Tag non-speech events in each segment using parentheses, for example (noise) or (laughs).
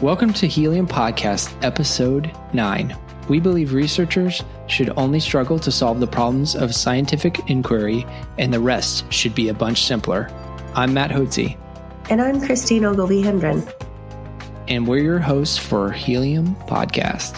Welcome to Helium Podcast, Episode 9. We believe researchers should only struggle to solve the problems of scientific inquiry, and the rest should be a bunch simpler. I'm Matt Hotze. And I'm Christine Ogilvie Hendren. And we're your hosts for Helium Podcast.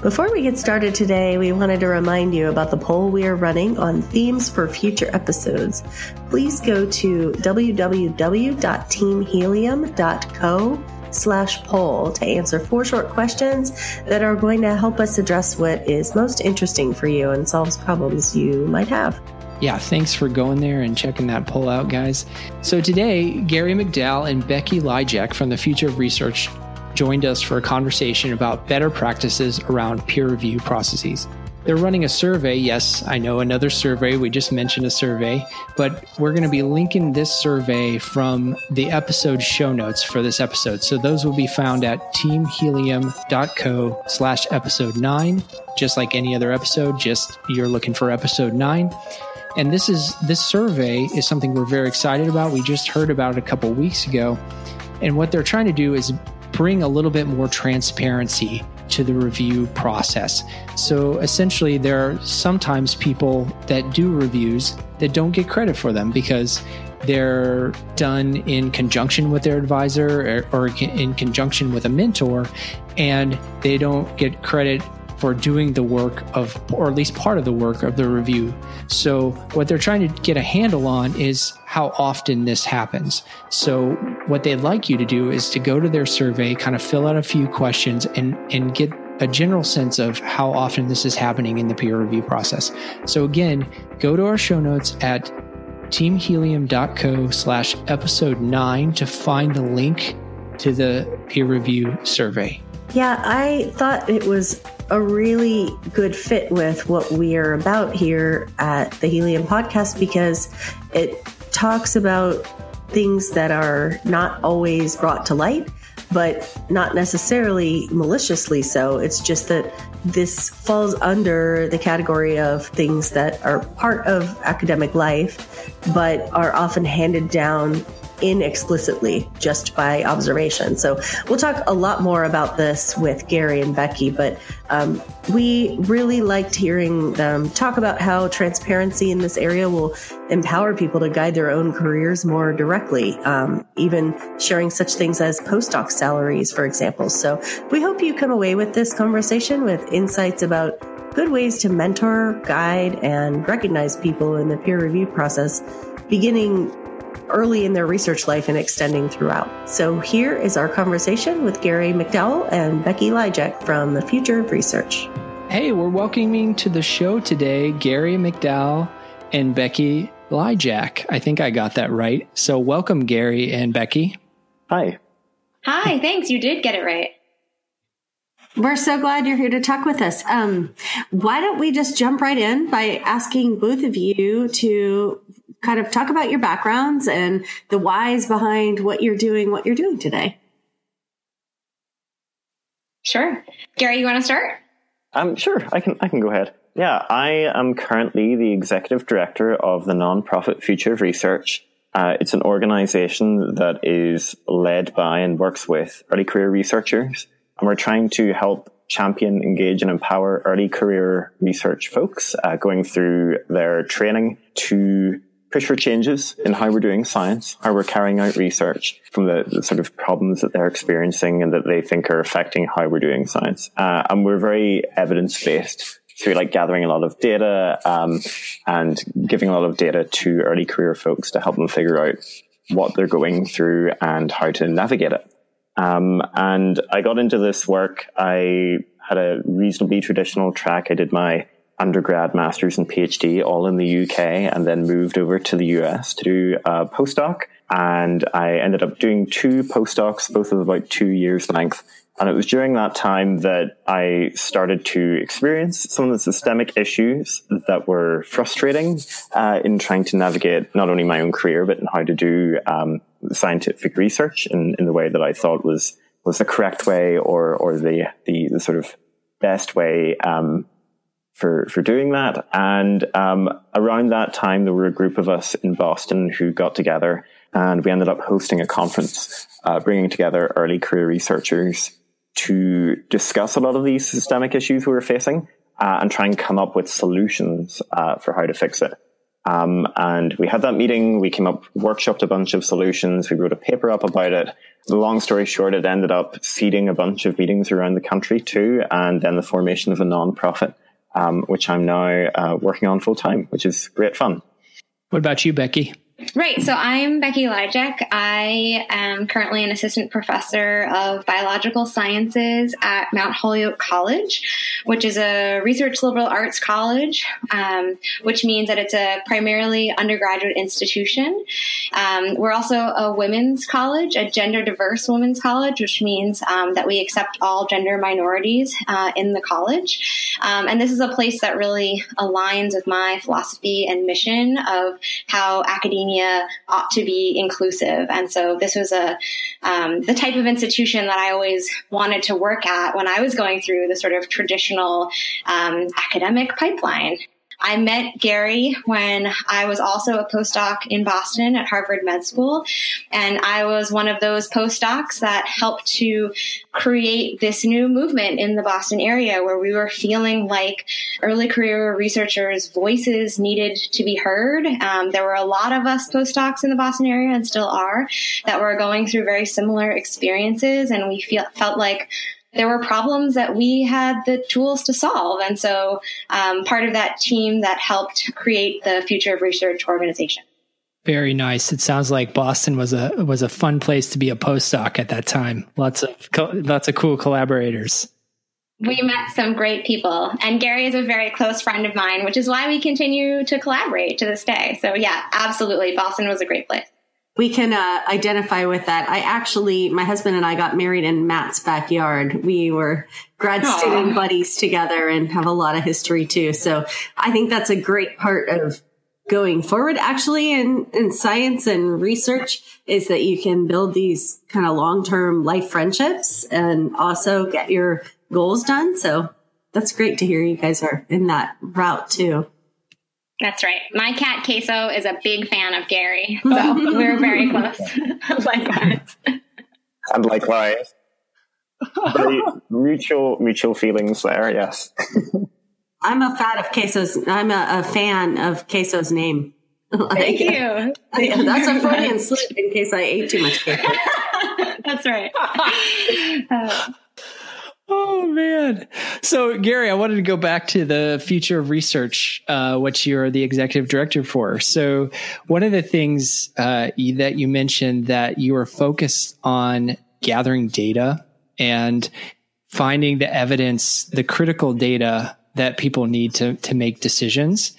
Before we get started today, we wanted to remind you about the poll we are running on themes for future episodes. Please go to www.teamhelium.co slash poll to answer four short questions that are going to help us address what is most interesting for you and solves problems you might have. Yeah, thanks for going there and checking that poll out, guys. So today, Gary McDowell and Becky Lijek from the Future of Research joined us for a conversation about better practices around peer review processes. They're running a survey. Yes, I know another survey. We just mentioned a survey, but we're going to be linking this survey from the episode show notes for this episode. So those will be found at teamhelium.co slash episode nine, just like any other episode, just you're looking for episode nine. And this is, this survey is something we're very excited about. We just heard about it a couple weeks ago. And what they're trying to do is bring a little bit more transparency to the review process. So essentially, there are sometimes people that do reviews that don't get credit for them because they're done in conjunction with their advisor or, or in conjunction with a mentor, and they don't get credit for doing the work of, or at least part of the work of the review. So, what they're trying to get a handle on is how often this happens. So, what they'd like you to do is to go to their survey, kind of fill out a few questions, and, and get a general sense of how often this is happening in the peer review process. So, again, go to our show notes at teamhelium.co slash episode 9 to find the link to the peer review survey. Yeah, I thought it was a really good fit with what we are about here at the Helium podcast because it talks about things that are not always brought to light, but not necessarily maliciously so. It's just that this falls under the category of things that are part of academic life, but are often handed down inexplicitly just by observation. So we'll talk a lot more about this with Gary and Becky, but um, we really liked hearing them talk about how transparency in this area will empower people to guide their own careers more directly, um, even sharing such things as postdoc salaries, for example. So we hope you come away with this conversation with insights about good ways to mentor, guide, and recognize people in the peer review process, beginning early in their research life and extending throughout. So here is our conversation with Gary McDowell and Becky Lijek from the Future of Research. Hey, we're welcoming to the show today Gary McDowell and Becky Lijek. I think I got that right. So welcome, Gary and Becky. Hi. Hi, (laughs) thanks. You did get it right. We're so glad you're here to talk with us. Um, why don't we just jump right in by asking both of you to kind of talk about your backgrounds and the whys behind what you're doing, what you're doing today. Sure. Gary, you want to start? Um, sure, I can I can go ahead. Yeah, I am currently the executive director of the nonprofit Future of Research. Uh, it's an organization that is led by and works with early career researchers, and we're trying to help champion, engage, and empower early career research folks uh, going through their training to push for changes in how we're doing science, how we're carrying out research from the, the sort of problems that they're experiencing and that they think are affecting how we're doing science. Uh, and we're very evidence based through like gathering a lot of data um, and giving a lot of data to early career folks to help them figure out what they're going through and how to navigate it. Um, and I got into this work. I had a reasonably traditional track. I did my undergrad, master's, and PhD all in the UK, and then moved over to the US to do a postdoc. And I ended up doing two postdocs, both of about two years length. And it was during that time that I started to experience some of the systemic issues that were frustrating uh, in trying to navigate not only my own career, but in how to do um, scientific research in, in the way that I thought was was the correct way or or the the, the sort of best way um, for for doing that. And um, around that time, there were a group of us in Boston who got together and we ended up hosting a conference, uh, bringing together early career researchers to discuss a lot of these systemic issues we were facing uh, and try and come up with solutions uh, for how to fix it. Um, and we had that meeting. We came up, workshopped a bunch of solutions. We wrote a paper up about it. The long story short, it ended up seeding a bunch of meetings around the country too, and then the formation of a non-profit, um, which I'm now uh, working on full time, which is great fun. What about you, Becky? Right. So I'm Becky Lijek. I am currently an assistant professor of biological sciences at Mount Holyoke College, which is a research liberal arts college, um, which means that it's a primarily undergraduate institution. Um, we're also a women's college, a gender diverse women's college, which means um, that we accept all gender minorities uh, in the college. Um, and this is a place that really aligns with my philosophy and mission of how academia academia ought to be inclusive. And so this was a um, the type of institution that I always wanted to work at when I was going through the sort of traditional um, academic pipeline. I met Gary when I was also a postdoc in Boston at Harvard Med School. And I was one of those postdocs that helped to create this new movement in the Boston area where we were feeling like early career researchers' voices needed to be heard. Um, there were a lot of us postdocs in the Boston area and still are that were going through very similar experiences. And we feel, felt like there were problems that we had the tools to solve. And so, um, part of that team that helped create the Future of Research organization. Very nice. It sounds like Boston was a was a fun place to be a postdoc at that time. Lots of lots of cool collaborators. We met some great people, and Gary is a very close friend of mine, which is why we continue to collaborate to this day. So, yeah, absolutely, Boston was a great place we can uh, identify with that. I actually, my husband and I got married in Matt's backyard. We were grad Aww. student buddies together and have a lot of history too. So I think that's a great part of going forward actually in, in science and research is that you can build these kind of long-term life friendships and also get your goals done. So that's great to hear you guys are in that route too. That's right. My cat Queso is a big fan of Gary, (laughs) so we're very close. (laughs) likewise. And likewise. Very mutual mutual feelings there. Yes. (laughs) I'm a fan of Queso's. I'm a, a fan of Queso's name. like, Thank you. that's a Freudian slip in case I ate too much queso. that's right. Uh, Oh man! So Gary, I wanted to go back to the future of research, uh, which you're the executive director for. So one of the things uh, that you mentioned that you are focused on gathering data and finding the evidence, the critical data that people need to to make decisions.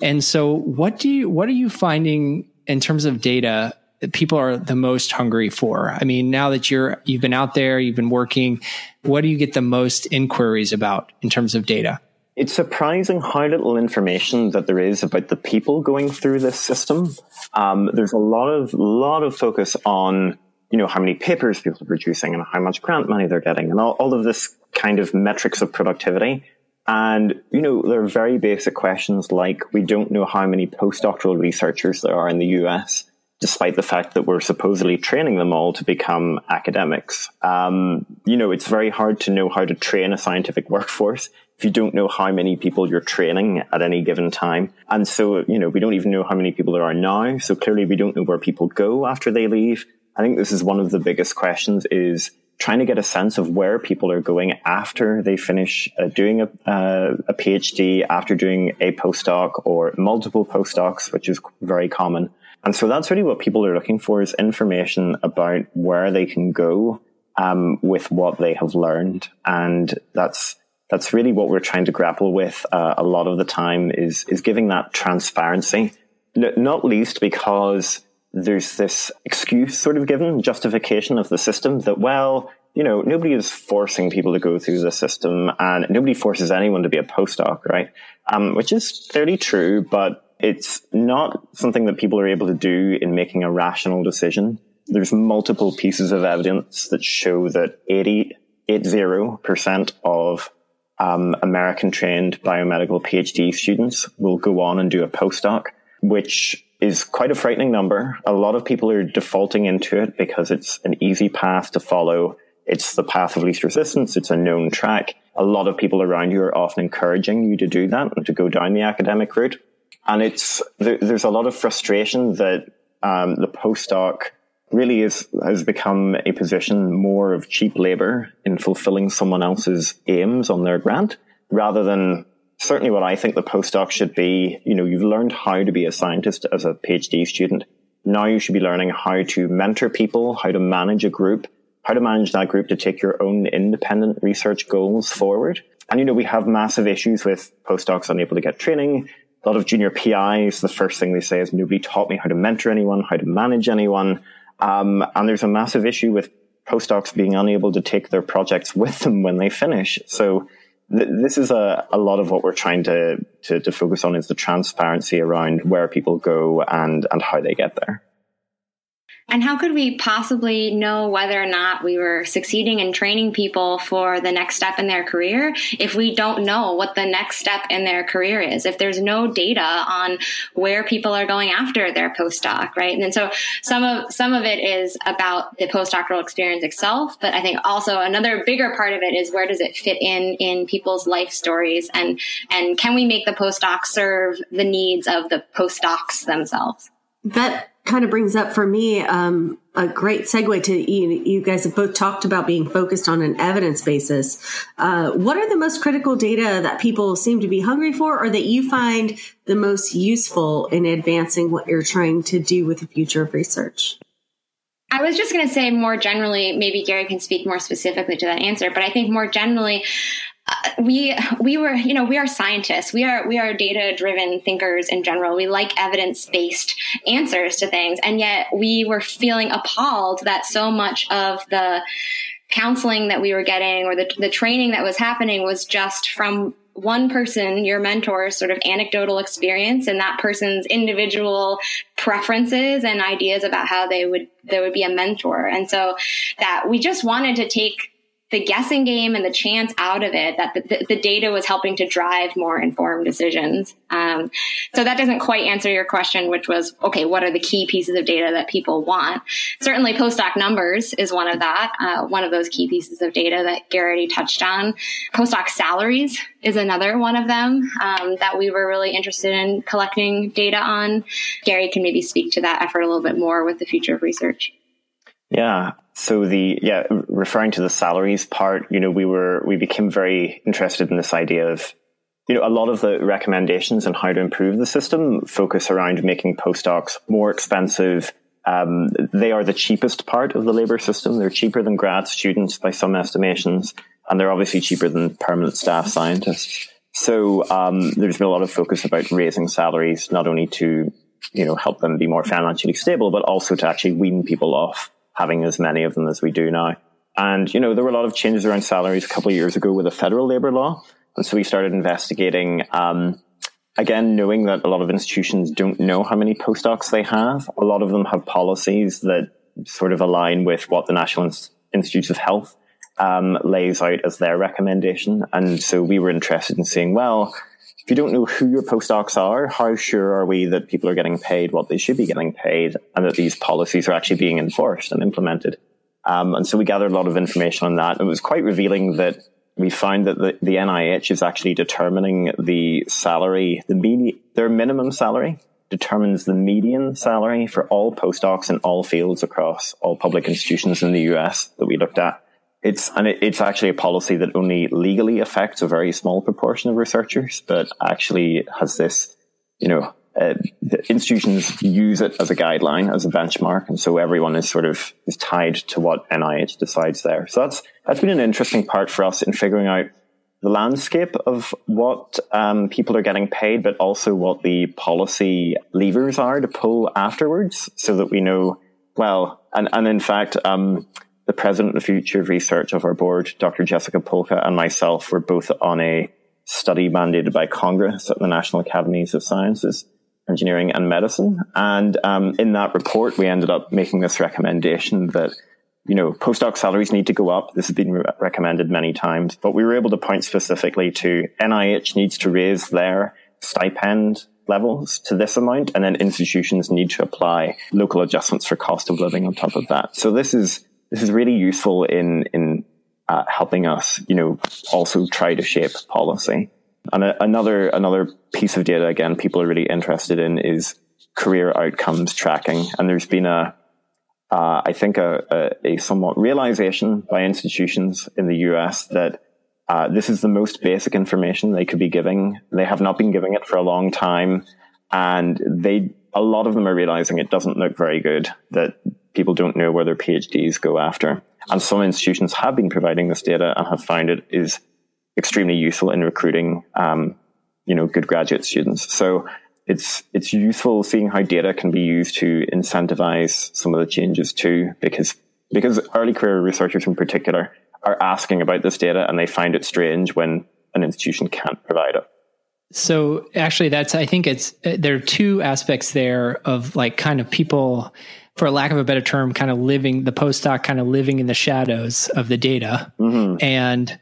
And so, what do you what are you finding in terms of data that people are the most hungry for? I mean, now that you're you've been out there, you've been working what do you get the most inquiries about in terms of data? It's surprising how little information that there is about the people going through this system. Um, there's a lot of lot of focus on you know how many papers people are producing and how much grant money they're getting and all, all of this kind of metrics of productivity. And you know there are very basic questions like we don't know how many postdoctoral researchers there are in the US despite the fact that we're supposedly training them all to become academics. Um, you know, it's very hard to know how to train a scientific workforce if you don't know how many people you're training at any given time. And so, you know, we don't even know how many people there are now. So clearly we don't know where people go after they leave. I think this is one of the biggest questions is trying to get a sense of where people are going after they finish uh, doing a, uh, a PhD, after doing a postdoc or multiple postdocs, which is very common. And so that's really what people are looking for is information about where they can go um, with what they have learned. And that's that's really what we're trying to grapple with uh, a lot of the time is is giving that transparency, not least because there's this excuse sort of given justification of the system that well you know nobody is forcing people to go through the system and nobody forces anyone to be a postdoc right um, which is fairly true but it's not something that people are able to do in making a rational decision. There's multiple pieces of evidence that show that 80, 80% of um, American trained biomedical PhD students will go on and do a postdoc, which is quite a frightening number. A lot of people are defaulting into it because it's an easy path to follow. It's the path of least resistance. It's a known track. A lot of people around you are often encouraging you to do that and to go down the academic route. And it's, there, there's a lot of frustration that um, the postdoc really is, has become a position more of cheap labor in fulfilling someone else's aims on their grant rather than certainly what I think the postdoc should be. You know, you've learned how to be a scientist as a PhD student. Now you should be learning how to mentor people, how to manage a group, how to manage that group to take your own independent research goals forward. And, you know, we have massive issues with postdocs unable to get training. A lot of junior PIs, the first thing they say is nobody taught me how to mentor anyone, how to manage anyone. Um, and there's a massive issue with postdocs being unable to take their projects with them when they finish. So th- this is a, a lot of what we're trying to, to, to focus on is the transparency around where people go and, and how they get there. And how could we possibly know whether or not we were succeeding in training people for the next step in their career if we don't know what the next step in their career is? If there's no data on where people are going after their postdoc, right? And so some of some of it is about the postdoctoral experience itself, but I think also another bigger part of it is where does it fit in in people's life stories and and can we make the postdoc serve the needs of the postdocs themselves? That kind of brings up for me um, a great segue to you, you guys have both talked about being focused on an evidence basis. Uh, what are the most critical data that people seem to be hungry for or that you find the most useful in advancing what you're trying to do with the future of research? I was just going to say more generally, maybe Gary can speak more specifically to that answer, but I think more generally, Uh, we we were you know we are scientists. We are we are data driven thinkers in general. We like evidence based answers to things. And yet we were feeling appalled that so much of the counseling that we were getting or the, the training that was happening was just from one person, your mentor's sort of anecdotal experience and that person's individual preferences and ideas about how they would, there would be a mentor. And so that we just wanted to take the guessing game and the chance out of it that the, the data was helping to drive more informed decisions. Um, so that doesn't quite answer your question, which was, okay, what are the key pieces of data that people want? Certainly postdoc numbers is one of that, uh, one of those key pieces of data that Gary touched on. Postdoc salaries is another one of them um, that we were really interested in collecting data on. Gary can maybe speak to that effort a little bit more with the future of research. Yeah. So the yeah, referring to the salaries part, you know, we were we became very interested in this idea of you know, a lot of the recommendations on how to improve the system focus around making postdocs more expensive. Um, they are the cheapest part of the labor system. They're cheaper than grad students by some estimations, and they're obviously cheaper than permanent staff scientists. So um, there's been a lot of focus about raising salaries, not only to you know help them be more financially stable, but also to actually wean people off having as many of them as we do now. And, you know, there were a lot of changes around salaries a couple of years ago with the federal labor law. And so we started investigating, um, again, knowing that a lot of institutions don't know how many postdocs they have. A lot of them have policies that sort of align with what the National Institutes of Health um, lays out as their recommendation. And so we were interested in seeing, well, if you don't know who your postdocs are, how sure are we that people are getting paid what they should be getting paid and that these policies are actually being enforced and implemented? Um, and so we gathered a lot of information on that. It was quite revealing that we found that the, the NIH is actually determining the salary, the medi- their minimum salary determines the median salary for all postdocs in all fields across all public institutions in the US that we looked at. It's and it, it's actually a policy that only legally affects a very small proportion of researchers, but actually has this, you know, uh, institutions use it as a guideline, as a benchmark, and so everyone is sort of is tied to what NIH decides there. So that's that's been an interesting part for us in figuring out the landscape of what um, people are getting paid, but also what the policy levers are to pull afterwards, so that we know well. And and in fact, um, the president of Future of Research of our board, Dr. Jessica Polka, and myself were both on a study mandated by Congress at the National Academies of Sciences, Engineering and Medicine. And um, in that report, we ended up making this recommendation that, you know, postdoc salaries need to go up. This has been re- recommended many times, but we were able to point specifically to NIH needs to raise their stipend levels to this amount, and then institutions need to apply local adjustments for cost of living on top of that. So this is this is really useful in in uh, helping us, you know, also try to shape policy. And a, another another piece of data again people are really interested in is career outcomes tracking. And there's been a uh, I think a, a, a, somewhat realization by institutions in the US that uh, this is the most basic information they could be giving. They have not been giving it for a long time, and they a lot of them are realizing it doesn't look very good. That people don't know where their PhDs go after, and some institutions have been providing this data and have found it is extremely useful in recruiting, um, you know, good graduate students. So it's it's useful seeing how data can be used to incentivize some of the changes too, because because early career researchers in particular are asking about this data and they find it strange when an institution can't provide it. So actually that's I think it's there are two aspects there of like kind of people for lack of a better term kind of living the postdoc kind of living in the shadows of the data mm-hmm. and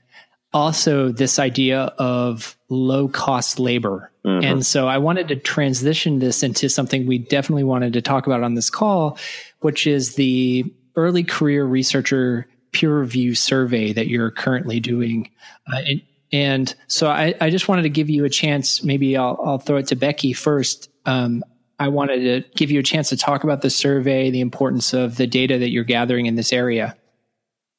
also this idea of low cost labor. Mm-hmm. And so I wanted to transition this into something we definitely wanted to talk about on this call, which is the early career researcher peer review survey that you're currently doing. Uh, and, and, so I, I, just wanted to give you a chance. Maybe I'll, I'll throw it to Becky first. Um, I wanted to give you a chance to talk about the survey, the importance of the data that you're gathering in this area.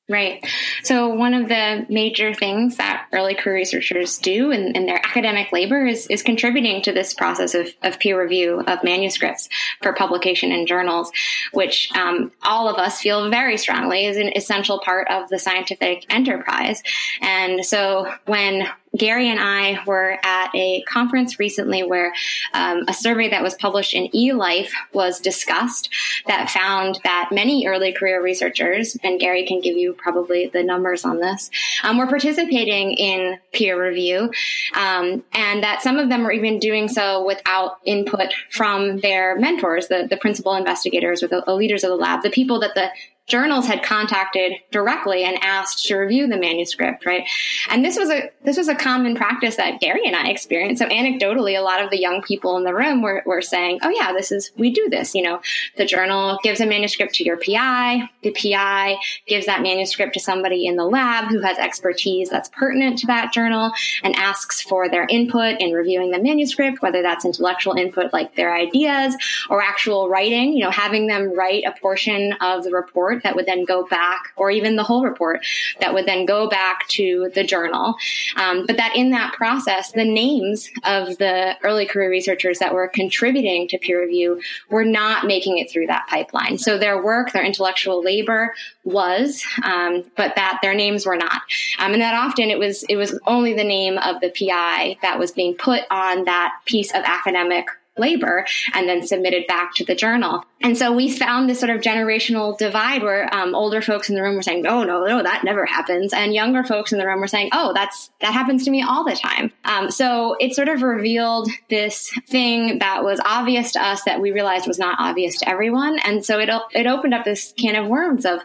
Right. So, one of the major things that early career researchers do in, in their academic labor is, is contributing to this process of, of, peer review of manuscripts for publication in journals, which um, all of us feel very strongly is an essential part of the scientific enterprise. And so, when Gary and I were at a conference recently where um, a survey that was published in eLife was discussed that found that many early career researchers, and Gary can give you probably the numbers on this, um, were participating in peer review, um, and that some of them were even doing so without input from their mentors, the, the principal investigators or the, the leaders of the lab, the people that the journals had contacted directly and asked to review the manuscript, right? And this was a this was a common practice that Gary and I experienced. So anecdotally, a lot of the young people in the room were, were saying, "Oh yeah, this is we do this." You know, the journal gives a manuscript to your PI. The PI gives that manuscript to somebody in the lab who has expertise that's pertinent to that journal and asks for their input in reviewing the manuscript, whether that's intellectual input like their ideas or actual writing. You know, having them write a portion of the report that would then go back, or even the whole report that would then go back to the journal. Um, but that in that process, the names of the early career researchers that were contributing to peer review were not making it through that pipeline. So their work, their intellectual labor was, um, but that their names were not. Um, and that often it was it was only the name of the PI that was being put on that piece of academic labor and then submitted back to the journal. And so we found this sort of generational divide where um, older folks in the room were saying, "No, no, no, that never happens," and younger folks in the room were saying, "Oh, that's that happens to me all the time." Um, so it sort of revealed this thing that was obvious to us that we realized was not obvious to everyone, and so it it opened up this can of worms of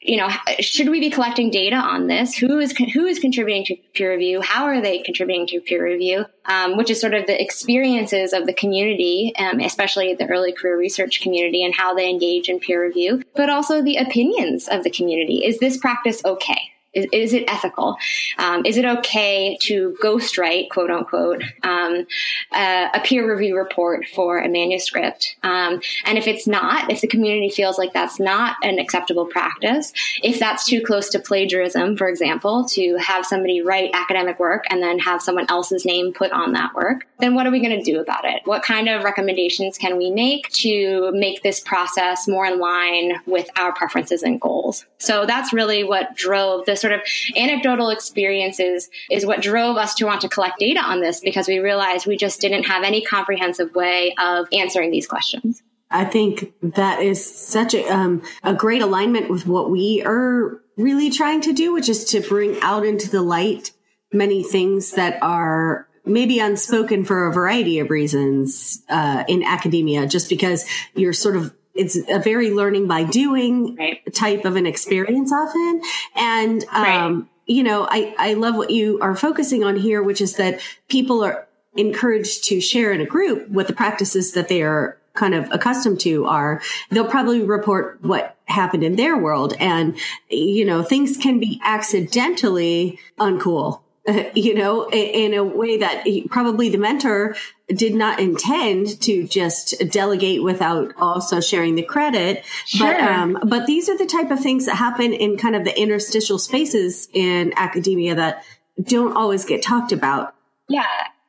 you know, should we be collecting data on this? Who is who is contributing to peer review? How are they contributing to peer review? Um, which is sort of the experiences of the community, um, especially the early career research community, and how they engage in peer review, but also the opinions of the community. Is this practice okay? Is, is it ethical? Um, is it okay to ghostwrite, quote unquote, um, uh, a peer review report for a manuscript? Um, and if it's not, if the community feels like that's not an acceptable practice, if that's too close to plagiarism, for example, to have somebody write academic work and then have someone else's name put on that work, then what are we going to do about it? What kind of recommendations can we make to make this process more in line with our preferences and goals? So that's really what drove this sort of anecdotal experiences is what drove us to want to collect data on this because we realized we just didn't have any comprehensive way of answering these questions. I think that is such a, um, a great alignment with what we are really trying to do, which is to bring out into the light many things that are maybe unspoken for a variety of reasons uh, in academia, just because you're sort of it's a very learning by doing right. type of an experience often. And, um, right. you know, I, I love what you are focusing on here, which is that people are, encouraged to share in a group what the practices that they are kind of accustomed to are they'll probably report what happened in their world and you know things can be accidentally uncool (laughs) you know in a way that probably the mentor did not intend to just delegate without also sharing the credit. Sure. but um, but these are the type of things that happen in kind of the interstitial spaces in academia that don't always get talked about. Yeah.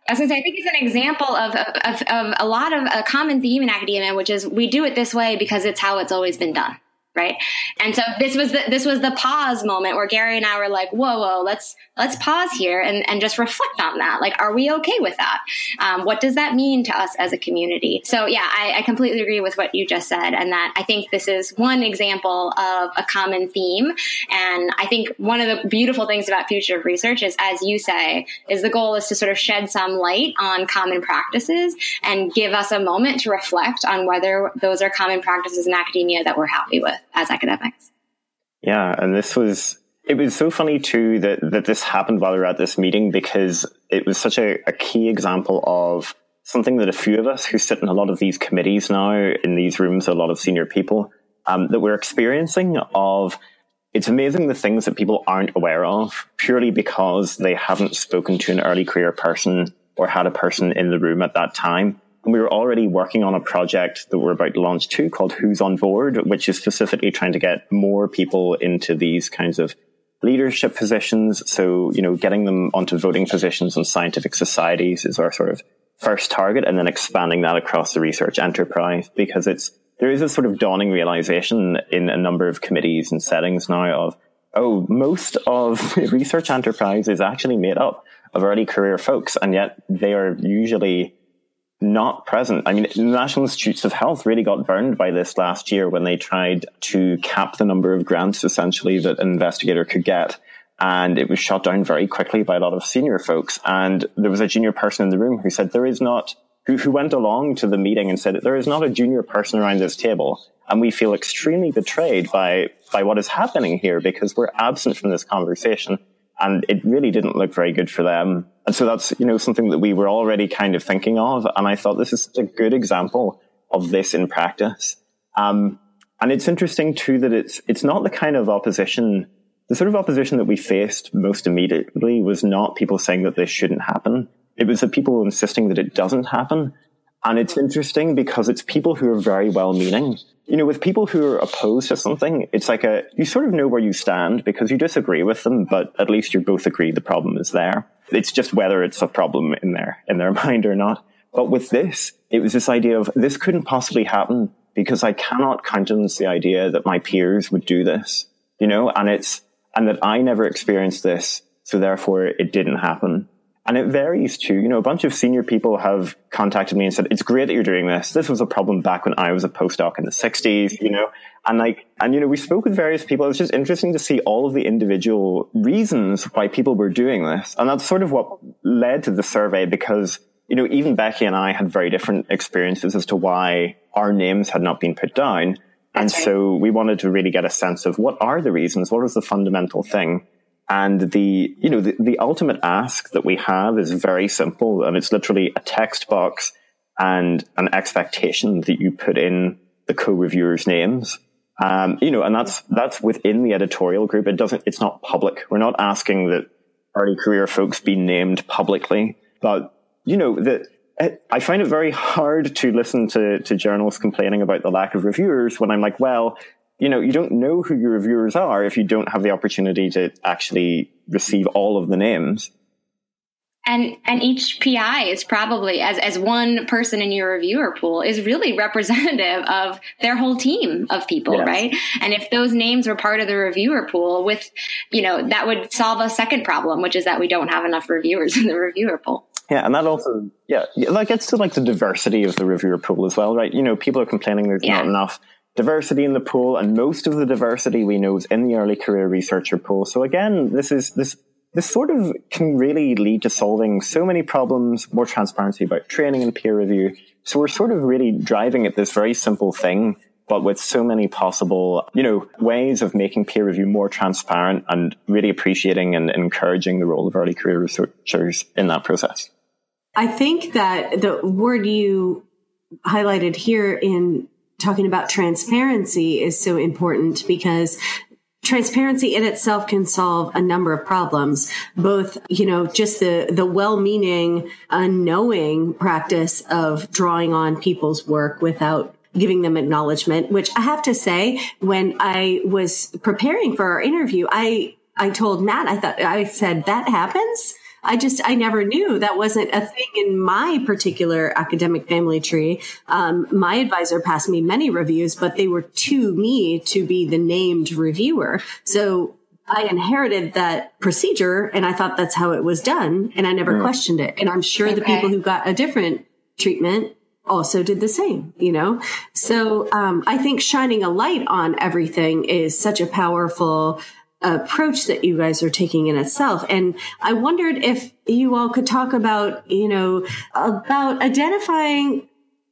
I was going to say, I think it's an example of, of, of a lot of a common theme in academia, which is we do it this way because it's how it's always been done right? And so this was the this was the pause moment where gary and i were like whoa whoa let's let's pause here and, and just reflect on that. Like are we okay with that? Um, what does that mean to us as a community? So yeah I, I, completely agree with what you just said and that i think this is one example of a common theme. And i think one of the beautiful things about future of research is as you say is the goal is to sort of shed some light on common practices and give us a moment to reflect on whether those are common practices in academia that we're happy with as academics. Yeah, and this was it was so funny too that that this happened while we were at this meeting because it was such a, a key example of something that a few of us who sit in a lot of these committees now in these rooms, a lot of senior people, um, that we're experiencing of it's amazing the things that people aren't aware of purely because they haven't spoken to an early career person or had a person in the room at that time. We were already working on a project that we're about to launch too called Who's on Board, which is specifically trying to get more people into these kinds of leadership positions. So, you know, getting them onto voting positions in scientific societies is our sort of first target and then expanding that across the research enterprise because it's, there is a sort of dawning realization in a number of committees and settings now of, oh, most of (laughs) research enterprise is actually made up of early career folks. And yet they are usually not present. I mean, the National Institutes of Health really got burned by this last year when they tried to cap the number of grants essentially that an investigator could get. And it was shut down very quickly by a lot of senior folks. And there was a junior person in the room who said there is not, who, who went along to the meeting and said there is not a junior person around this table. And we feel extremely betrayed by, by what is happening here because we're absent from this conversation and it really didn't look very good for them. And so that's, you know, something that we were already kind of thinking of. And I thought this is a good example of this in practice. Um, and it's interesting too that it's, it's not the kind of opposition, the sort of opposition that we faced most immediately was not people saying that this shouldn't happen. It was the people insisting that it doesn't happen. And it's interesting because it's people who are very well meaning. You know, with people who are opposed to something, it's like a, you sort of know where you stand because you disagree with them, but at least you both agree the problem is there. It's just whether it's a problem in their, in their (laughs) mind or not. But with this, it was this idea of this couldn't possibly happen because I cannot countenance the idea that my peers would do this, you know, and it's, and that I never experienced this. So therefore it didn't happen. And it varies too. You know, a bunch of senior people have contacted me and said, it's great that you're doing this. This was a problem back when I was a postdoc in the 60s, you know, and like, and you know, we spoke with various people. It's just interesting to see all of the individual reasons why people were doing this. And that's sort of what led to the survey because, you know, even Becky and I had very different experiences as to why our names had not been put down. And so we wanted to really get a sense of what are the reasons? What is the fundamental thing? And the, you know, the, the ultimate ask that we have is very simple and it's literally a text box and an expectation that you put in the co-reviewers' names. Um, you know, and that's, that's within the editorial group. It doesn't, it's not public. We're not asking that early career folks be named publicly, but, you know, that I find it very hard to listen to, to journalists complaining about the lack of reviewers when I'm like, well, you know, you don't know who your reviewers are if you don't have the opportunity to actually receive all of the names. And and each PI is probably as as one person in your reviewer pool is really (laughs) representative of their whole team of people, yes. right? And if those names were part of the reviewer pool with, you know, that would solve a second problem, which is that we don't have enough reviewers (laughs) in the reviewer pool. Yeah, and that also, yeah, that gets to like the diversity of the reviewer pool as well, right? You know, people are complaining there's yeah. not enough diversity in the pool, and most of the diversity we know is in the early career researcher pool. So again, this is this this sort of can really lead to solving so many problems, more transparency about training and peer review. So we're sort of really driving at this very simple thing, but with so many possible, you know, ways of making peer review more transparent and really appreciating and encouraging the role of early career researchers in that process. I think that the word you highlighted here in talking about transparency is so important because transparency in itself can solve a number of problems both you know just the the well-meaning unknowing practice of drawing on people's work without giving them acknowledgement which i have to say when i was preparing for our interview i i told matt i thought i said that happens I just, I never knew that wasn't a thing in my particular academic family tree. Um, my advisor passed me many reviews, but they were to me to be the named reviewer. So I inherited that procedure and I thought that's how it was done. And I never mm. questioned it. And I'm sure okay. the people who got a different treatment also did the same, you know? So, um, I think shining a light on everything is such a powerful, approach that you guys are taking in itself. And I wondered if you all could talk about, you know, about identifying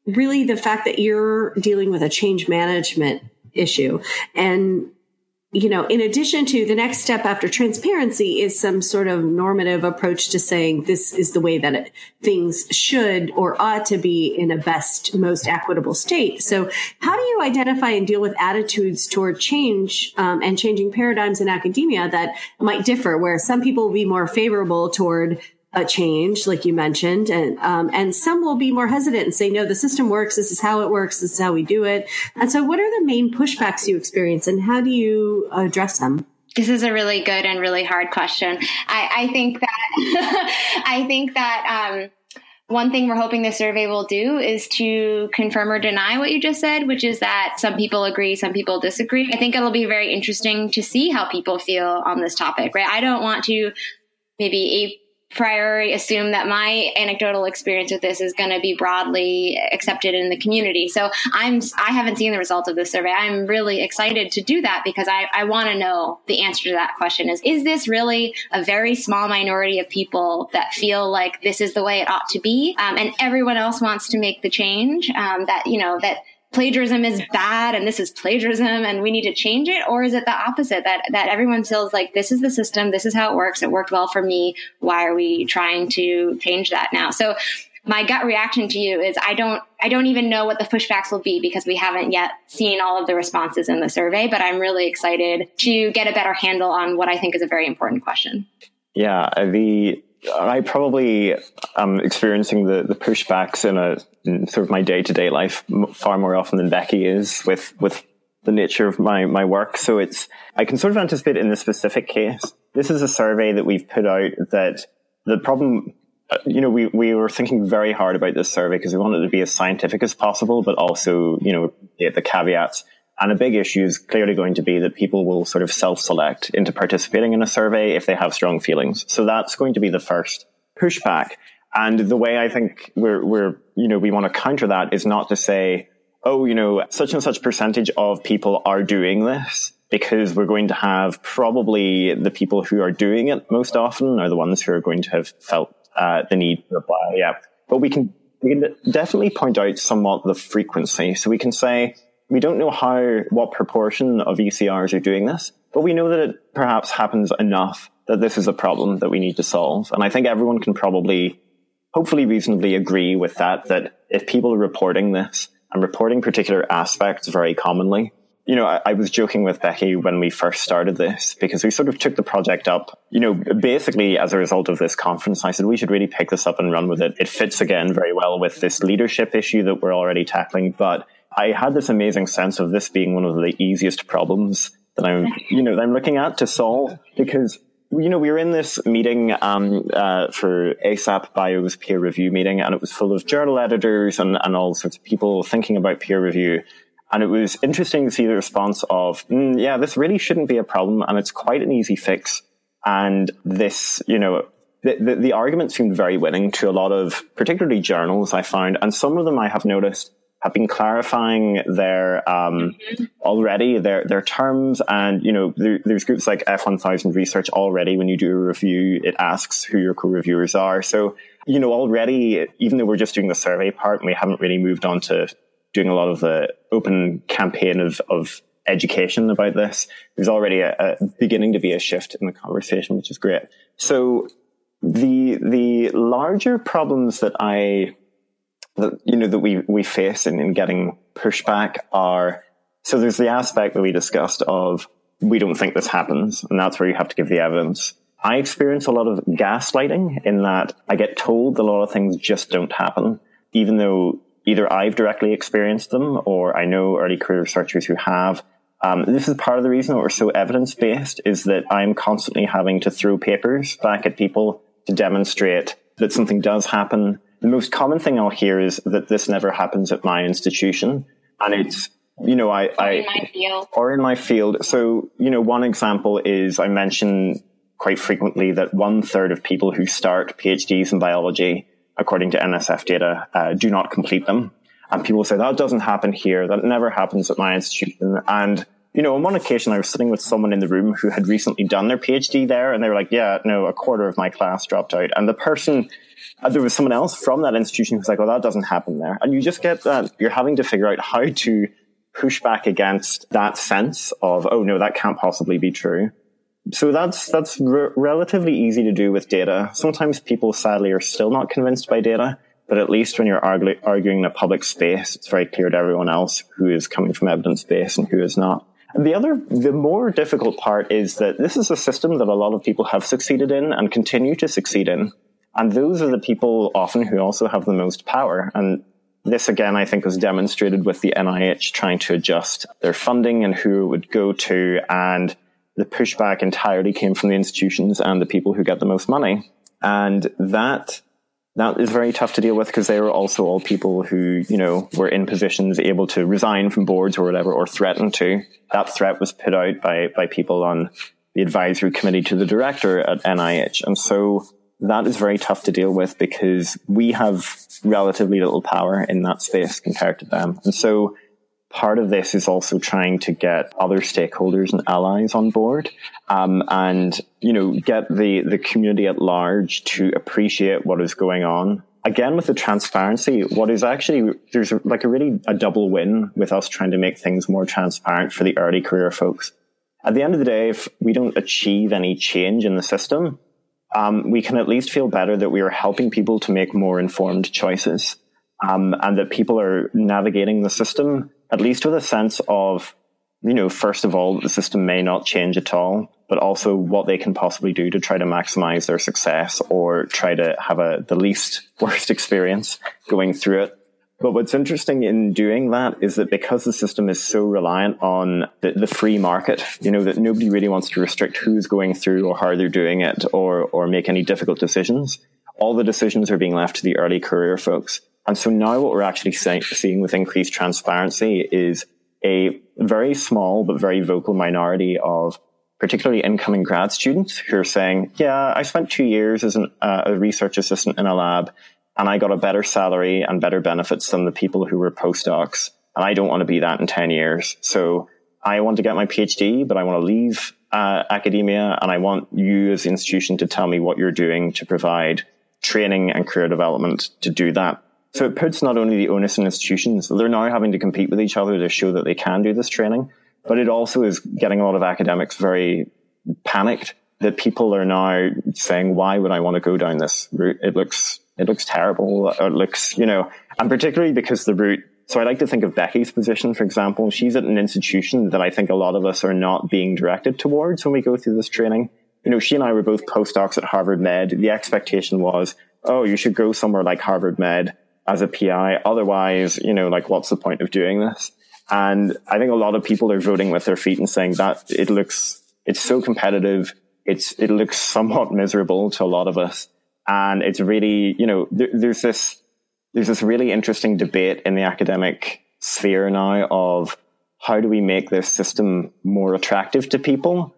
really the fact that you're dealing with a change management issue and you know, in addition to the next step after transparency is some sort of normative approach to saying this is the way that it, things should or ought to be in a best, most equitable state. So how do you identify and deal with attitudes toward change um, and changing paradigms in academia that might differ, where some people will be more favorable toward a change, like you mentioned, and um, and some will be more hesitant and say, "No, the system works. This is how it works. This is how we do it." And so, what are the main pushbacks you experience, and how do you address them? This is a really good and really hard question. I, I think that (laughs) I think that um, one thing we're hoping the survey will do is to confirm or deny what you just said, which is that some people agree, some people disagree. I think it'll be very interesting to see how people feel on this topic, right? I don't want to maybe priori assume that my anecdotal experience with this is going to be broadly accepted in the community. So I'm, I haven't seen the results of this survey. I'm really excited to do that because I, I want to know the answer to that question is, is this really a very small minority of people that feel like this is the way it ought to be? Um, and everyone else wants to make the change, um, that, you know, that, plagiarism is bad and this is plagiarism and we need to change it or is it the opposite that that everyone feels like this is the system this is how it works it worked well for me why are we trying to change that now so my gut reaction to you is I don't I don't even know what the pushbacks will be because we haven't yet seen all of the responses in the survey but I'm really excited to get a better handle on what I think is a very important question. Yeah, the I probably am experiencing the, the pushbacks in a in sort of my day to day life far more often than Becky is with with the nature of my my work. So it's I can sort of anticipate in this specific case. This is a survey that we've put out that the problem. Uh, you know, we, we were thinking very hard about this survey because we wanted it to be as scientific as possible, but also, you know, the caveats and a big issue is clearly going to be that people will sort of self-select into participating in a survey if they have strong feelings. So that's going to be the first pushback. And the way I think we're, we're, you know, we want to counter that is not to say, oh, you know, such and such percentage of people are doing this because we're going to have probably the people who are doing it most often are the ones who are going to have felt uh, the need to apply. Yeah. But we can, we can definitely point out somewhat the frequency. So we can say, we don't know how, what proportion of ECRs are doing this, but we know that it perhaps happens enough that this is a problem that we need to solve. And I think everyone can probably, hopefully reasonably agree with that, that if people are reporting this and reporting particular aspects very commonly, you know, I, I, was joking with Becky when we first started this because we sort of took the project up, you know, basically as a result of this conference. I said we should really pick this up and run with it. It fits again very well with this leadership issue that we're already tackling, but I had this amazing sense of this being one of the easiest problems that I'm, (laughs) you know, that I'm looking at to solve because, you know, we were in this meeting, um, uh, for ASAP Bio's peer review meeting and it was full of journal editors and, and all sorts of people thinking about peer review. And it was interesting to see the response of, mm, yeah, this really shouldn't be a problem and it's quite an easy fix. And this, you know, the, the, the argument seemed very winning to a lot of particularly journals I found. And some of them I have noticed have been clarifying their um, mm-hmm. already their their terms, and you know there, there's groups like F1000 Research already. When you do a review, it asks who your co-reviewers are. So you know already, even though we're just doing the survey part, and we haven't really moved on to doing a lot of the open campaign of of education about this. There's already a, a beginning to be a shift in the conversation, which is great. So the the larger problems that I that you know that we we face in, in getting pushback are so there's the aspect that we discussed of we don't think this happens, and that's where you have to give the evidence. I experience a lot of gaslighting in that I get told a lot of things just don't happen, even though either I've directly experienced them or I know early career researchers who have. Um, this is part of the reason that we're so evidence based is that I'm constantly having to throw papers back at people to demonstrate that something does happen. The most common thing I'll hear is that this never happens at my institution. And it's, you know, I, or I, in my field. or in my field. So, you know, one example is I mention quite frequently that one third of people who start PhDs in biology, according to NSF data, uh, do not complete them. And people say that doesn't happen here. That never happens at my institution. And you know, on one occasion I was sitting with someone in the room who had recently done their PhD there and they were like, yeah, no, a quarter of my class dropped out. And the person, uh, there was someone else from that institution who was like, oh, that doesn't happen there. And you just get that you're having to figure out how to push back against that sense of, oh, no, that can't possibly be true. So that's, that's re- relatively easy to do with data. Sometimes people sadly are still not convinced by data. But at least when you're argu- arguing in a public space, it's very clear to everyone else who is coming from evidence base and who is not. And the other, the more difficult part is that this is a system that a lot of people have succeeded in and continue to succeed in. And those are the people often who also have the most power. And this again, I think was demonstrated with the NIH trying to adjust their funding and who it would go to. And the pushback entirely came from the institutions and the people who get the most money. And that that is very tough to deal with because they were also all people who, you know, were in positions able to resign from boards or whatever, or threaten to. That threat was put out by, by people on the advisory committee to the director at NIH. And so that is very tough to deal with because we have relatively little power in that space compared to them. And so part of this is also trying to get other stakeholders and allies on board um, and you know get the the community at large to appreciate what is going on again with the transparency what is actually there's like a really a double win with us trying to make things more transparent for the early career folks at the end of the day if we don't achieve any change in the system um, we can at least feel better that we are helping people to make more informed choices um, and that people are navigating the system at least with a sense of, you know, first of all, the system may not change at all, but also what they can possibly do to try to maximize their success or try to have a, the least (laughs) worst experience going through it. But what's interesting in doing that is that because the system is so reliant on the, the, free market, you know, that nobody really wants to restrict who's going through or how they're doing it or, or make any difficult decisions. All the decisions are being left to the early career folks. And so now what we're actually seeing with increased transparency is a very small but very vocal minority of particularly incoming grad students who are saying, yeah, I spent two years as an, uh, a research assistant in a lab and I got a better salary and better benefits than the people who were postdocs. And I don't want to be that in 10 years. So I want to get my PhD, but I want to leave uh, academia and I want you as the institution to tell me what you're doing to provide training and career development to do that. So it puts not only the onus on institutions, they're now having to compete with each other to show that they can do this training, but it also is getting a lot of academics very panicked that people are now saying, why would I want to go down this route? It looks, it looks terrible. It looks, you know, and particularly because the route, so I like to think of Becky's position, for example. She's at an institution that I think a lot of us are not being directed towards when we go through this training. You know, she and I were both postdocs at Harvard Med. The expectation was, oh, you should go somewhere like Harvard Med as a PI. Otherwise, you know, like what's the point of doing this? And I think a lot of people are voting with their feet and saying that it looks, it's so competitive. It's, it looks somewhat miserable to a lot of us. And it's really, you know, there, there's this, there's this really interesting debate in the academic sphere now of how do we make this system more attractive to people?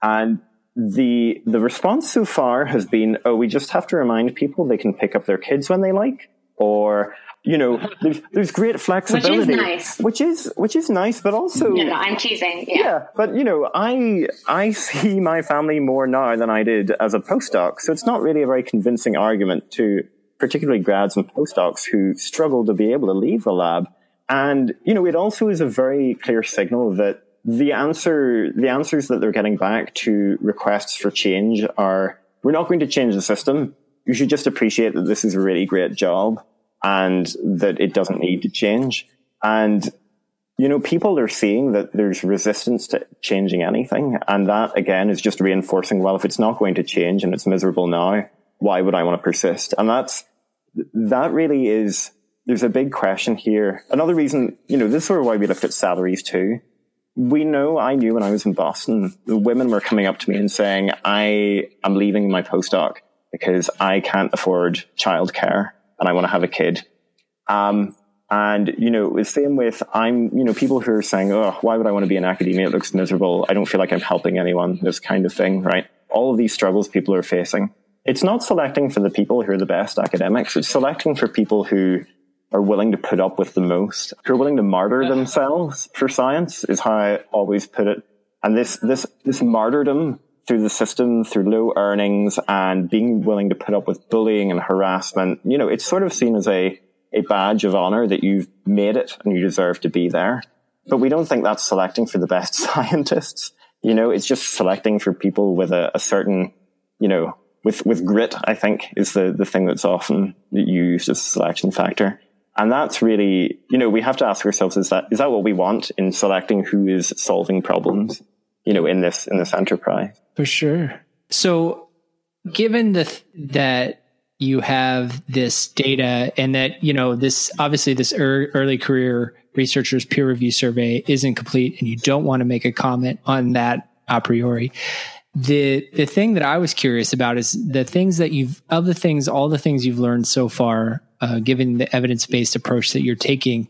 And the, the response so far has been, oh, we just have to remind people they can pick up their kids when they like or you know, there's there's great flexibility, which is nice, which is which is nice, but also no, no, I'm teasing. Yeah. yeah, but you know, I I see my family more now than I did as a postdoc, so it's not really a very convincing argument to particularly grads and postdocs who struggle to be able to leave the lab. And you know, it also is a very clear signal that the answer the answers that they're getting back to requests for change are we're not going to change the system. You should just appreciate that this is a really great job and that it doesn't need to change. And, you know, people are seeing that there's resistance to changing anything. And that again is just reinforcing, well, if it's not going to change and it's miserable now, why would I want to persist? And that's, that really is, there's a big question here. Another reason, you know, this is why we looked at salaries too. We know, I knew when I was in Boston, the women were coming up to me and saying, I am leaving my postdoc because I can't afford childcare and I want to have a kid. Um, and, you know, the same with I'm, you know, people who are saying, oh, why would I want to be in academia? It looks miserable. I don't feel like I'm helping anyone, this kind of thing, right? All of these struggles people are facing. It's not selecting for the people who are the best academics. It's selecting for people who are willing to put up with the most, who are willing to martyr themselves for science is how I always put it. And this, this, this martyrdom through the system, through low earnings and being willing to put up with bullying and harassment, you know, it's sort of seen as a, a badge of honor that you've made it and you deserve to be there. But we don't think that's selecting for the best (laughs) scientists. You know, it's just selecting for people with a, a certain, you know, with, with grit, I think is the, the thing that's often used as a selection factor. And that's really, you know, we have to ask ourselves, is that, is that what we want in selecting who is solving problems, you know, in this, in this enterprise? For sure. So given the, that you have this data and that, you know, this, obviously this er, early career researchers peer review survey isn't complete and you don't want to make a comment on that a priori the the thing that I was curious about is the things that you've of the things all the things you've learned so far, uh, given the evidence based approach that you're taking.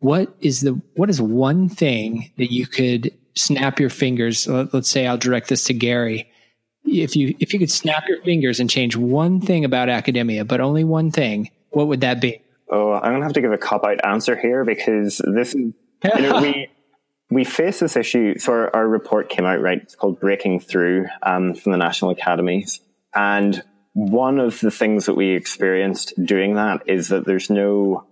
What is the what is one thing that you could snap your fingers? Let, let's say I'll direct this to Gary. If you if you could snap your fingers and change one thing about academia, but only one thing, what would that be? Oh, I'm gonna have to give a cop out answer here because this you know, we (laughs) we face this issue. So our, our, report came out, right? It's called Breaking Through um, from the National Academies. And one of the things that we experienced doing that is that there's no,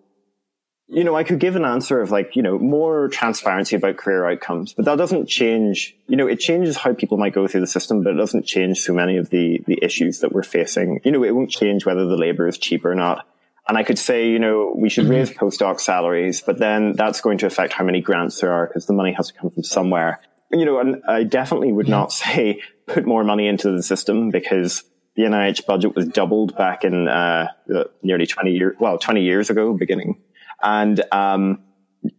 you know, I could give an answer of like, you know, more transparency about career outcomes, but that doesn't change, you know, it changes how people might go through the system, but it doesn't change so many of the, the issues that we're facing. You know, it won't change whether the labor is cheap or not. And I could say, you know, we should mm-hmm. raise postdoc salaries, but then that's going to affect how many grants there are because the money has to come from somewhere. You know, and I definitely would not (laughs) say put more money into the system because the NIH budget was doubled back in uh, nearly 20 years, well, 20 years ago, beginning, and um,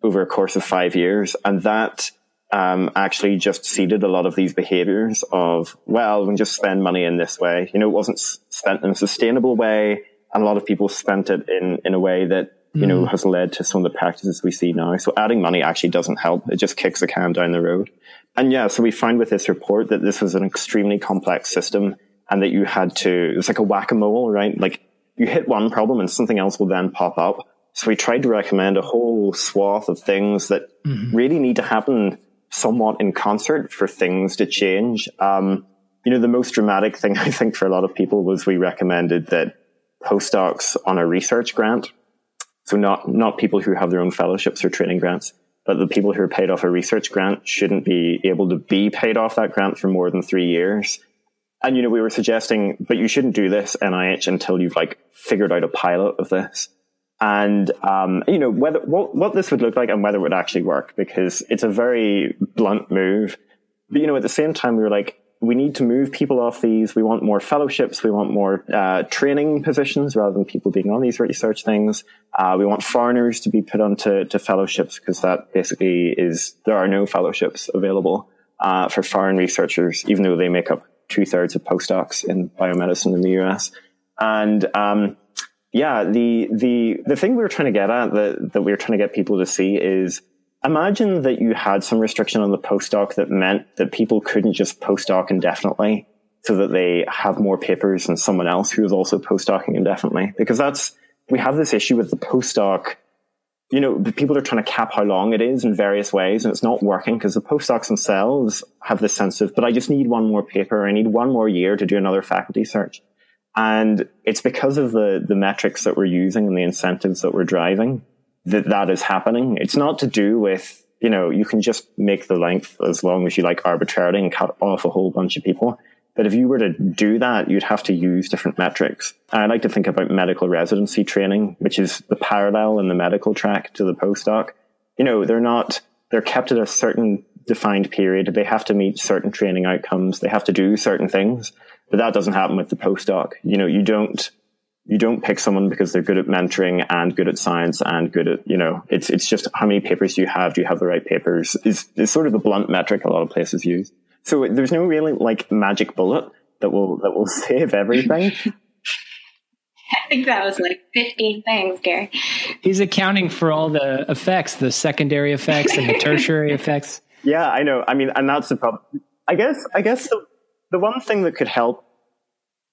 over a course of five years. And that um, actually just seeded a lot of these behaviors of, well, we can just spend money in this way. You know, it wasn't spent in a sustainable way and a lot of people spent it in, in a way that, you mm. know, has led to some of the practices we see now. So adding money actually doesn't help. It just kicks the can down the road. And yeah, so we found with this report that this was an extremely complex system and that you had to, it was like a whack-a-mole, right? Like you hit one problem and something else will then pop up. So we tried to recommend a whole swath of things that mm-hmm. really need to happen somewhat in concert for things to change. Um, you know, the most dramatic thing (laughs) I think for a lot of people was we recommended that postdocs on a research grant. So not, not people who have their own fellowships or training grants, but the people who are paid off a research grant shouldn't be able to be paid off that grant for more than three years. And, you know, we were suggesting, but you shouldn't do this NIH until you've like figured out a pilot of this. And, um, you know, whether, what, what this would look like and whether it would actually work because it's a very blunt move. But, you know, at the same time, we were like, we need to move people off these. We want more fellowships. We want more uh, training positions rather than people being on these research things. Uh, we want foreigners to be put onto to fellowships because that basically is there are no fellowships available uh, for foreign researchers, even though they make up two thirds of postdocs in biomedicine in the US. And um, yeah, the the the thing we were trying to get at that that we were trying to get people to see is imagine that you had some restriction on the postdoc that meant that people couldn't just postdoc indefinitely so that they have more papers than someone else who is also postdocing indefinitely. Because that's, we have this issue with the postdoc. You know, people are trying to cap how long it is in various ways and it's not working because the postdocs themselves have this sense of, but I just need one more paper. I need one more year to do another faculty search. And it's because of the, the metrics that we're using and the incentives that we're driving that that is happening. It's not to do with, you know, you can just make the length as long as you like arbitrarily and cut off a whole bunch of people. But if you were to do that, you'd have to use different metrics. I like to think about medical residency training, which is the parallel in the medical track to the postdoc. You know, they're not, they're kept at a certain defined period. They have to meet certain training outcomes. They have to do certain things, but that doesn't happen with the postdoc. You know, you don't, you don't pick someone because they're good at mentoring and good at science and good at, you know, it's, it's just how many papers do you have? Do you have the right papers is, is sort of the blunt metric a lot of places use. So there's no really like magic bullet that will that will (laughs) save everything. I think that was like 15 things, Gary. He's accounting for all the effects, the secondary effects and the (laughs) tertiary effects. Yeah, I know. I mean, and that's the problem. I guess I guess the the one thing that could help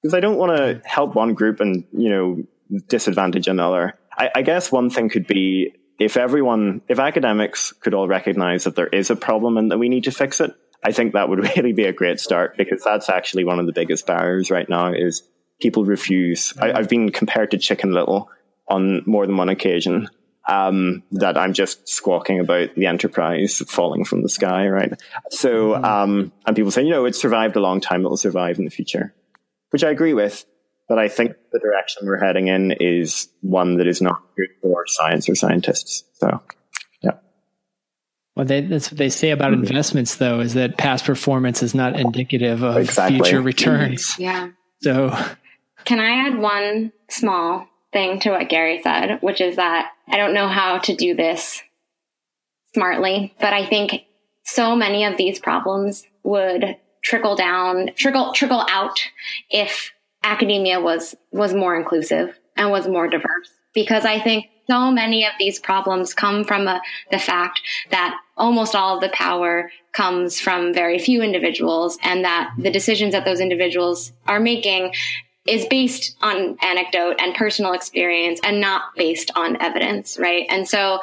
because I don't want to help one group and you know disadvantage another. I, I guess one thing could be if everyone, if academics could all recognize that there is a problem and that we need to fix it, I think that would (laughs) really be a great start because that's actually one of the biggest barriers right now is people refuse. I, mm-hmm. have been compared to Chicken Little on more than one occasion. Um, that I'm just squawking about the enterprise falling from the sky, right? So, mm-hmm. um, and people say, you know, it's survived a long time. It'll survive in the future, which I agree with. But I think the direction we're heading in is one that is not good for science or scientists. So, yeah. well, they, that's what they say about mm-hmm. investments, though, is that past performance is not indicative of exactly. future returns. Yeah. So, can I add one small thing to what Gary said, which is that I don't know how to do this smartly, but I think so many of these problems would trickle down, trickle, trickle out if academia was, was more inclusive and was more diverse. Because I think so many of these problems come from a, the fact that almost all of the power comes from very few individuals and that the decisions that those individuals are making is based on anecdote and personal experience and not based on evidence, right? And so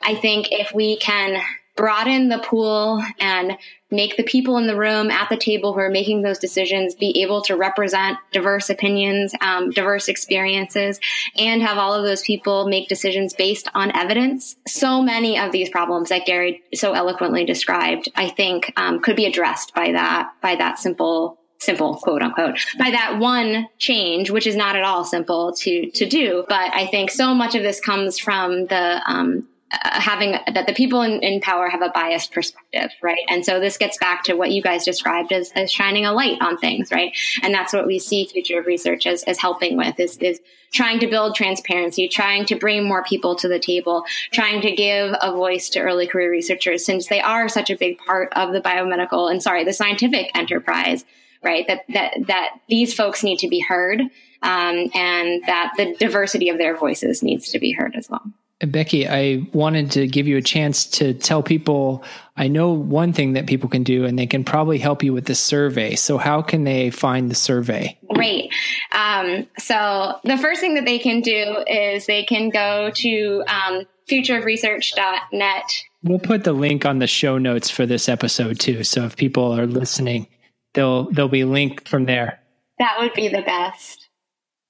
I think if we can broaden the pool and make the people in the room at the table who are making those decisions be able to represent diverse opinions, um, diverse experiences, and have all of those people make decisions based on evidence. So many of these problems that Gary so eloquently described, I think, um, could be addressed by that by that simple simple quote unquote by that one change which is not at all simple to to do but i think so much of this comes from the um, uh, having that the people in, in, power have a biased perspective, right? And so this gets back to what you guys described as, as shining a light on things, right? And that's what we see future of research as, as helping with is, is trying to build transparency, trying to bring more people to the table, trying to give a voice to early career researchers since they are such a big part of the biomedical and sorry, the scientific enterprise, right? That, that, that these folks need to be heard. Um, and that the diversity of their voices needs to be heard as well. Becky, I wanted to give you a chance to tell people. I know one thing that people can do, and they can probably help you with the survey. So, how can they find the survey? Great. Um, so, the first thing that they can do is they can go to um, futureofresearch.net. We'll put the link on the show notes for this episode too. So, if people are listening, they'll they'll be linked from there. That would be the best.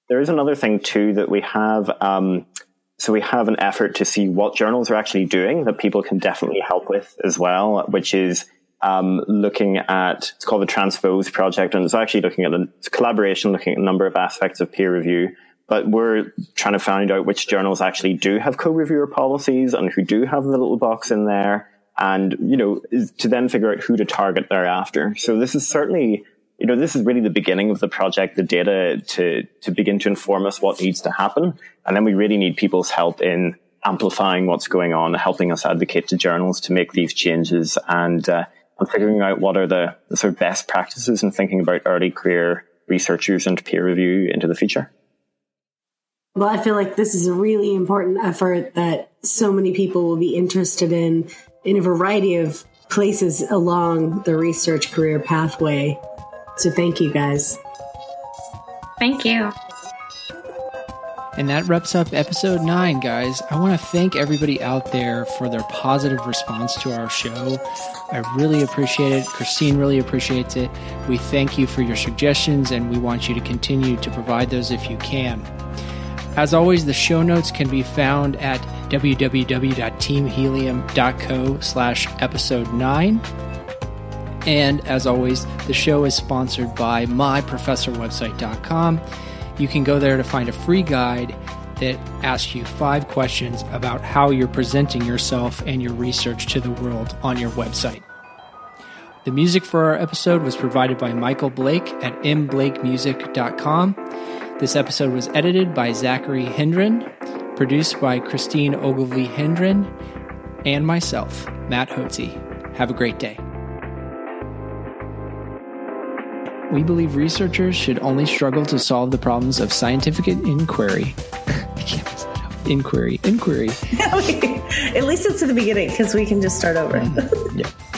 There is another thing too that we have. Um, so we have an effort to see what journals are actually doing that people can definitely help with as well, which is um, looking at it's called the Transpose project, and it's actually looking at a collaboration, looking at a number of aspects of peer review. But we're trying to find out which journals actually do have co-reviewer policies and who do have the little box in there, and you know to then figure out who to target thereafter. So this is certainly you know, this is really the beginning of the project, the data to, to begin to inform us what needs to happen. And then we really need people's help in amplifying what's going on, helping us advocate to journals to make these changes and, uh, and figuring out what are the, the sort of best practices and thinking about early career researchers and peer review into the future. Well, I feel like this is a really important effort that so many people will be interested in in a variety of places along the research career pathway. So thank you guys. Thank you. And that wraps up episode nine, guys. I want to thank everybody out there for their positive response to our show. I really appreciate it. Christine really appreciates it. We thank you for your suggestions and we want you to continue to provide those if you can. As always, the show notes can be found at www.teamhelium.co slash episode 9. And as always, the show is sponsored by myprofessorwebsite.com. You can go there to find a free guide that asks you five questions about how you're presenting yourself and your research to the world on your website. The music for our episode was provided by Michael Blake at mblakemusic.com. This episode was edited by Zachary Hendren, produced by Christine Ogilvie Hendren, and myself, Matt Hotze. Have a great day. We believe researchers should only struggle to solve the problems of scientific inquiry. (laughs) inquiry, inquiry. (laughs) At least it's at the beginning because we can just start over. Mm-hmm. yeah. (laughs)